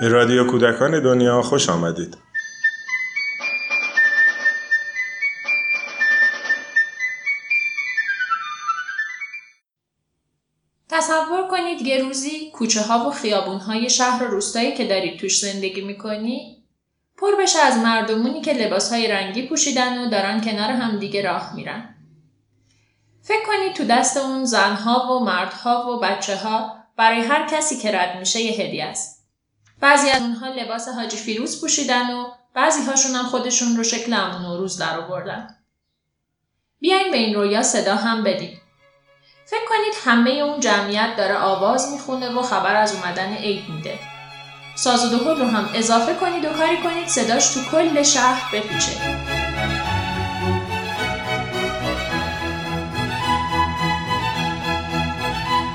به رادیو کودکان دنیا خوش آمدید. تصور کنید یه روزی کوچه ها و خیابون های شهر و روستایی که دارید توش زندگی می‌کنی پر بشه از مردمونی که لباس های رنگی پوشیدن و دارن کنار همدیگه راه میرن. فکر کنید تو دست اون زنها و مردها و بچه ها برای هر کسی که رد میشه یه هدیه است. بعضی از اونها لباس حاجی فیروز پوشیدن و بعضی هاشون هم خودشون رو شکل امون و روز در آوردن. بیاین به این رویا صدا هم بدیم. فکر کنید همه اون جمعیت داره آواز می‌خونه و خبر از اومدن عید میده. ساز و دهل رو هم اضافه کنید و کاری کنید صداش تو کل شهر بپیچه.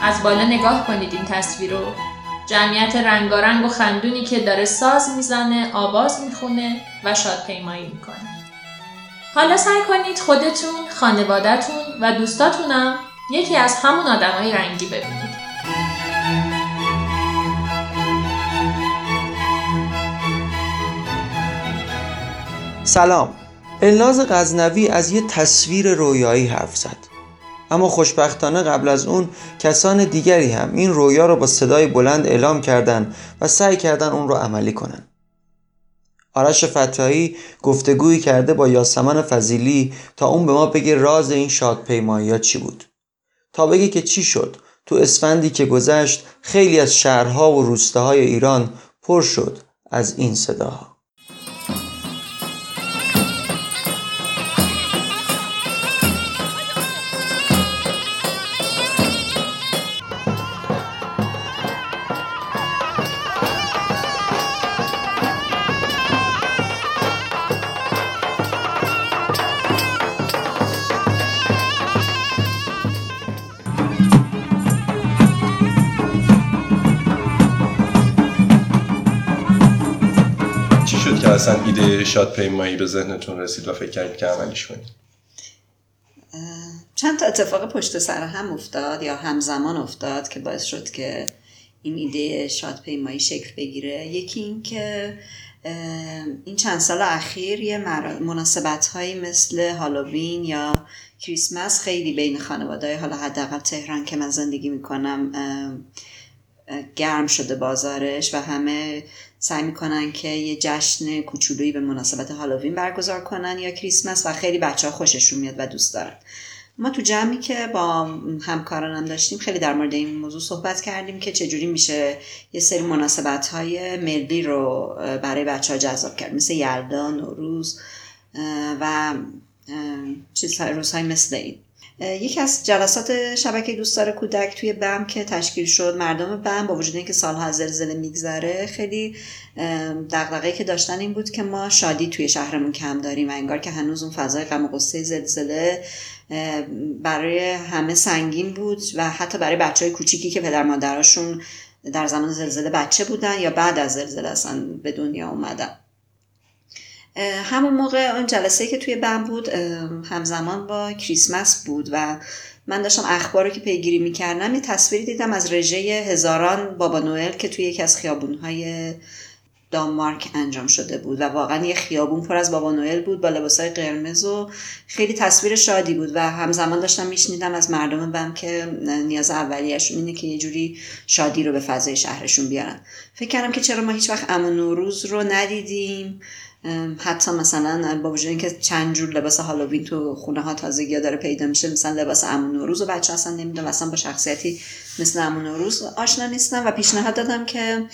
از بالا نگاه کنید این تصویر رو. جمعیت رنگارنگ و خندونی که داره ساز می‌زنه، آواز می‌خونه و شادپیمایی می‌کنه. حالا سعی کنید خودتون، خانوادهتون و دوستاتونم یکی از همون آدمای رنگی ببینید. سلام الناز غزنوی از یه تصویر رویایی حرف زد اما خوشبختانه قبل از اون کسان دیگری هم این رویا رو با صدای بلند اعلام کردند و سعی کردن اون رو عملی کنن. آرش فتایی گفتگویی کرده با یاسمن فضیلی تا اون به ما بگه راز این شادپیمایی ها چی بود. تا بگه که چی شد. تو اسفندی که گذشت خیلی از شهرها و روستاهای ایران پر شد از این صداها. که اصلا ایده شادپیمایی به ذهنتون رسید و فکر کردید که عملیش کنید؟ چند تا اتفاق پشت سر هم افتاد یا همزمان افتاد که باعث شد که این ایده شادپیمایی شکل بگیره یکی این که این چند سال اخیر یه مناسبت هایی مثل هالووین یا کریسمس خیلی بین خانواده حالا حداقل تهران که من زندگی می‌کنم گرم شده بازارش و همه سعی می‌کنن که یه جشن کوچولویی به مناسبت هالووین برگزار کنن یا کریسمس و خیلی بچه ها خوششون میاد و دوست دارن. ما تو جمعی که با همکارانم داشتیم خیلی در مورد این موضوع صحبت کردیم که چجوری میشه یه سری مناسبت های ملی رو برای بچه ها جذاب کرد. مثل یلدا، نوروز و چیزهای روزهای مثل این. یکی از جلسات شبکه دوستدار کودک توی بم که تشکیل شد مردم بم با وجود اینکه سالها از زلزله میگذره خیلی دغدغه‌ای که داشتن این بود که ما شادی توی شهرمون کم داریم و انگار که هنوز اون فضای غم و غصه زلزله برای همه سنگین بود و حتی برای بچه های کوچیکی که پدر مادراشون در زمان زلزله بچه بودن یا بعد از زلزله اصلا به دنیا اومدن. همون موقع اون جلسه که توی بم بود همزمان با کریسمس بود و من داشتم اخبار رو که پیگیری می‌کردم یه تصویری دیدم از رژه هزاران بابا نوئل که توی یکی از خیابونهای دانمارک انجام شده بود و واقعا یه خیابون پر از بابا نوئل بود با لباسای قرمز و خیلی تصویر شادی بود و همزمان داشتم میشنیدم از مردم بم که نیاز اولیهشون اینه که یه جوری شادی رو به فضای شهرشون بیارن. فکر کردم که چرا ما هیچ وقت امون نوروز رو ندیدیم. حتی مثلا با وجود اینکه چند جور لباس هالووین تو خونه ها تازگی داره پیدا میشه مثلا لباس امون نوروز و بچه اصلا نمی‌دونم اصلا با شخصیتی مثل امون نوروز آشنا نیستم و پیشنهاد دادم که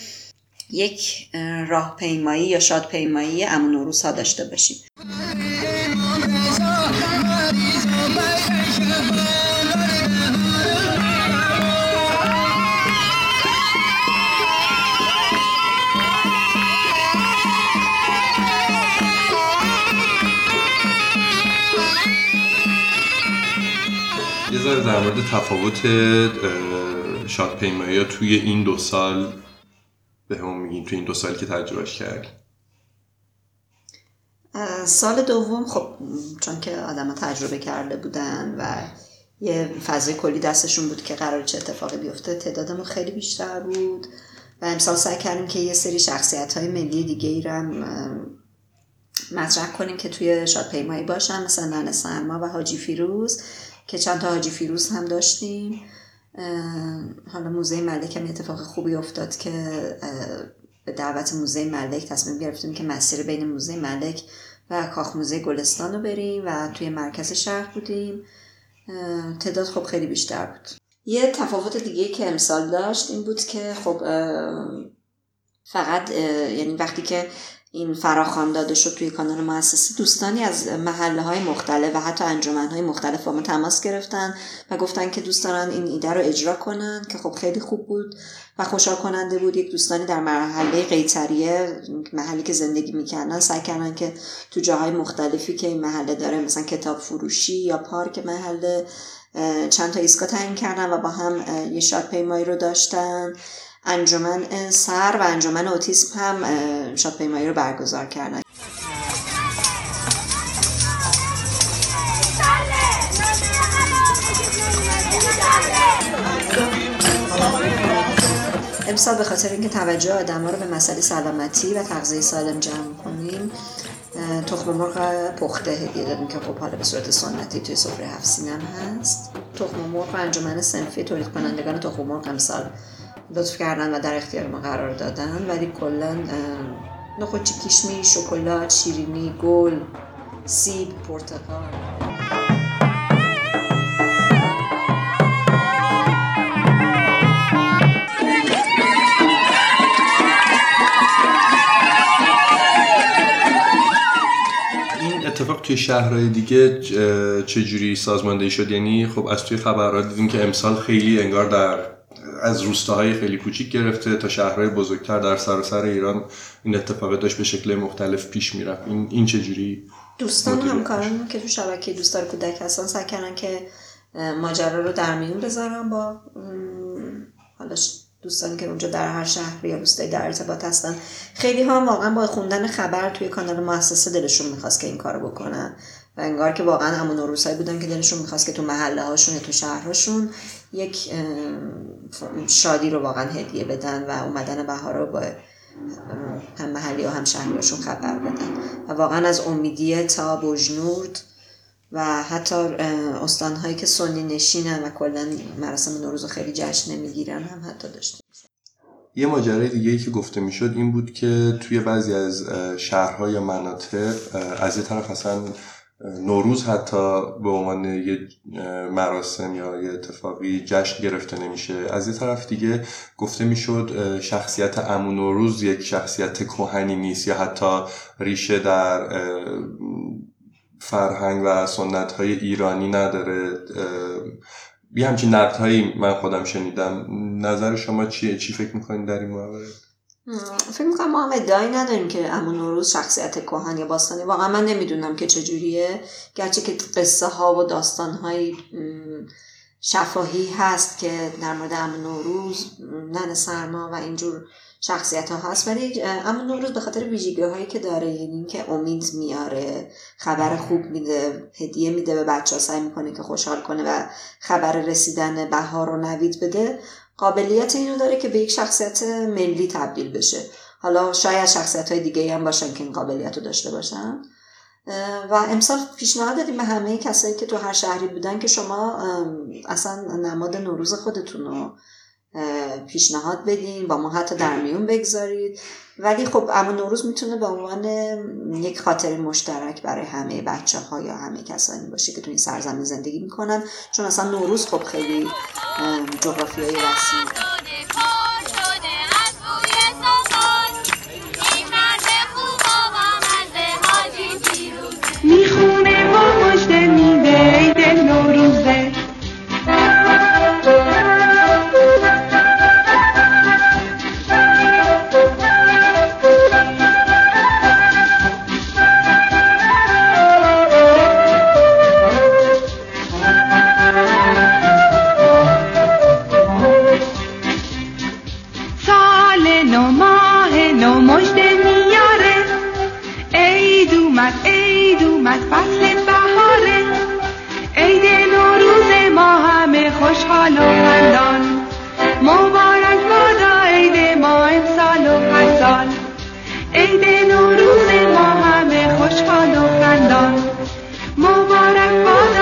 یک راهپیمایی یا شادپیمایی امون نوروز ها داشته باشیم. ذره در مورد تفاوت شادپیمایی ها توی این دو سال به همون میگین توی این دو سال که تجربهش کرد سال دوم خب چون که آدم تجربه کرده بودن و یه فضای کلی دستشون بود که قرار چه اتفاقی بیفته تعدادمون خیلی بیشتر بود و امسال سعی کردیم که یه سری شخصیت های ملی دیگه ای رو مطرح کنیم که توی شادپیمایی باشن مثل نن سرما و حاجی فیروز. که چند تا حاجی فیروز هم داشتیم. حالا موزه ملک هم اتفاق خوبی افتاد که به دعوت موزه ملک تصمیم گرفتیم که مسیر بین موزه ملک و کاخ موزه گلستان رو بریم و توی مرکز شهر بودیم. تعداد خب خیلی بیشتر بود. یه تفاوت دیگه که امسال داشت این بود که خب فقط یعنی وقتی که این فراخوان داده شد توی کانال مؤسسه دوستانی از محله های مختلف و حتی انجمن های مختلف با ما تماس گرفتن و گفتن که دوست دارن این ایده رو اجرا کنن که خب خیلی خوب بود و خوشحال کننده بود. یک دوستانی در مرحله قیتریه محلی که زندگی می‌کردن سعی کردن که تو جاهای مختلفی که این محله داره مثلا کتاب فروشی یا پارک محله چند تا ایستگاه تعیین کردن و با هم یه شاد پیمایی رو داشتن. انجمن سر و انجمن اوتیسم هم شادپیمایی رو برگزار کردن. امسال به خاطر اینکه توجه آدم رو به مسئله سلامتی و تغذیه سالم جمع کنیم تخم مرغ پخته هدیه دادیم که خب حالا به صورت سنتی توی سفره هفت هست. تخم مرغ و انجمن سنفی تولید کنندگان تخم مرغ امسال لطف کردن و در اختیار ما قرار دادن. ولی کلا نخوچی کشمی شکلات شیرینی گل سیب پرتقال. اتفاق توی شهرهای دیگه چجوری سازماندهی شد؟ یعنی خب از توی خبرات دیدیم که امسال خیلی انگار در از روستاهای خیلی کوچیک گرفته تا شهرهای بزرگتر در سراسر ایران این اتفاق داشت به شکل مختلف پیش می‌رفت. این این چجوری دوستان همکاران که تو شبکه دوستار کودک هستن سعی کردن که ماجرا رو در میون بذارن با حالا دوستانی که اونجا در هر شهر یا روستایی در ارتباط هستن. خیلی ها واقعا با خوندن خبر توی کانال مؤسسه دلشون می‌خواست که این کارو بکنن و انگار که واقعا همون روزهایی بودن که دلشون می‌خواست که تو محله هاشون یا تو شهرهاشون یک شادی رو واقعا هدیه بدن و اومدن بهار رو با هم محلی و هم شهریاشون خبر بدن. و واقعا از امیدیه تا بجنورد و حتی استانهایی که سنی نشینن و کلا مراسم نوروز خیلی جشن نمی‌گیرن هم حتی داشتیم یه ماجرای دیگه ای که گفته می‌شد این بود که توی بعضی از شهرها یا مناطق از یه طرف اصلا نوروز حتی به عنوان یه مراسم یا یه اتفاقی جشن گرفته نمیشه. از یه طرف دیگه گفته می‌شد شخصیت امون نوروز یک شخصیت کهنی نیست یا حتی ریشه در فرهنگ و سنت های ایرانی نداره. یه همچین هایی من خودم شنیدم. نظر شما چیه؟ چی فکر می‌کنید در این مورد؟ فکر می‌کنم ما هم ادعایی نداریم که امون نوروز شخصیت کهن یا باستانی. واقعا من نمی‌دونم که چجوریه. گرچه که قصه ها و داستان های شفاهی هست که در مورد امون نوروز نن سرما و اینجور شخصیت ها هست. ولی اما نوروز به خاطر ویژگی هایی که داره یعنی اینکه امید میاره خبر خوب میده هدیه میده به بچه ها سعی می‌کنه که خوشحال کنه و خبر رسیدن بهار رو نوید بده. قابلیت اینو داره که به یک شخصیت ملی تبدیل بشه. حالا شاید شخصیت های دیگه هم باشن که این قابلیت رو داشته باشن. و امسال پیشنهاد دادیم به همه کسایی که تو هر شهری بودن که شما اصلا نماد نوروز خودتون رو پیشنهاد بدین با ما حتی در میون بگذارید. ولی خب اما نوروز می‌تونه به عنوان یک خاطر مشترک برای همه بچه ها یا همه کسانی باشه که تو این سرزمین زندگی می‌کنن. چون اصلا نوروز خب خیلی جغرافیایی وسیع سال و خندان. مبارک بادا عید ما امسال و پسال عید نوروز ما همه خوشحال و خندان. مبارک بادا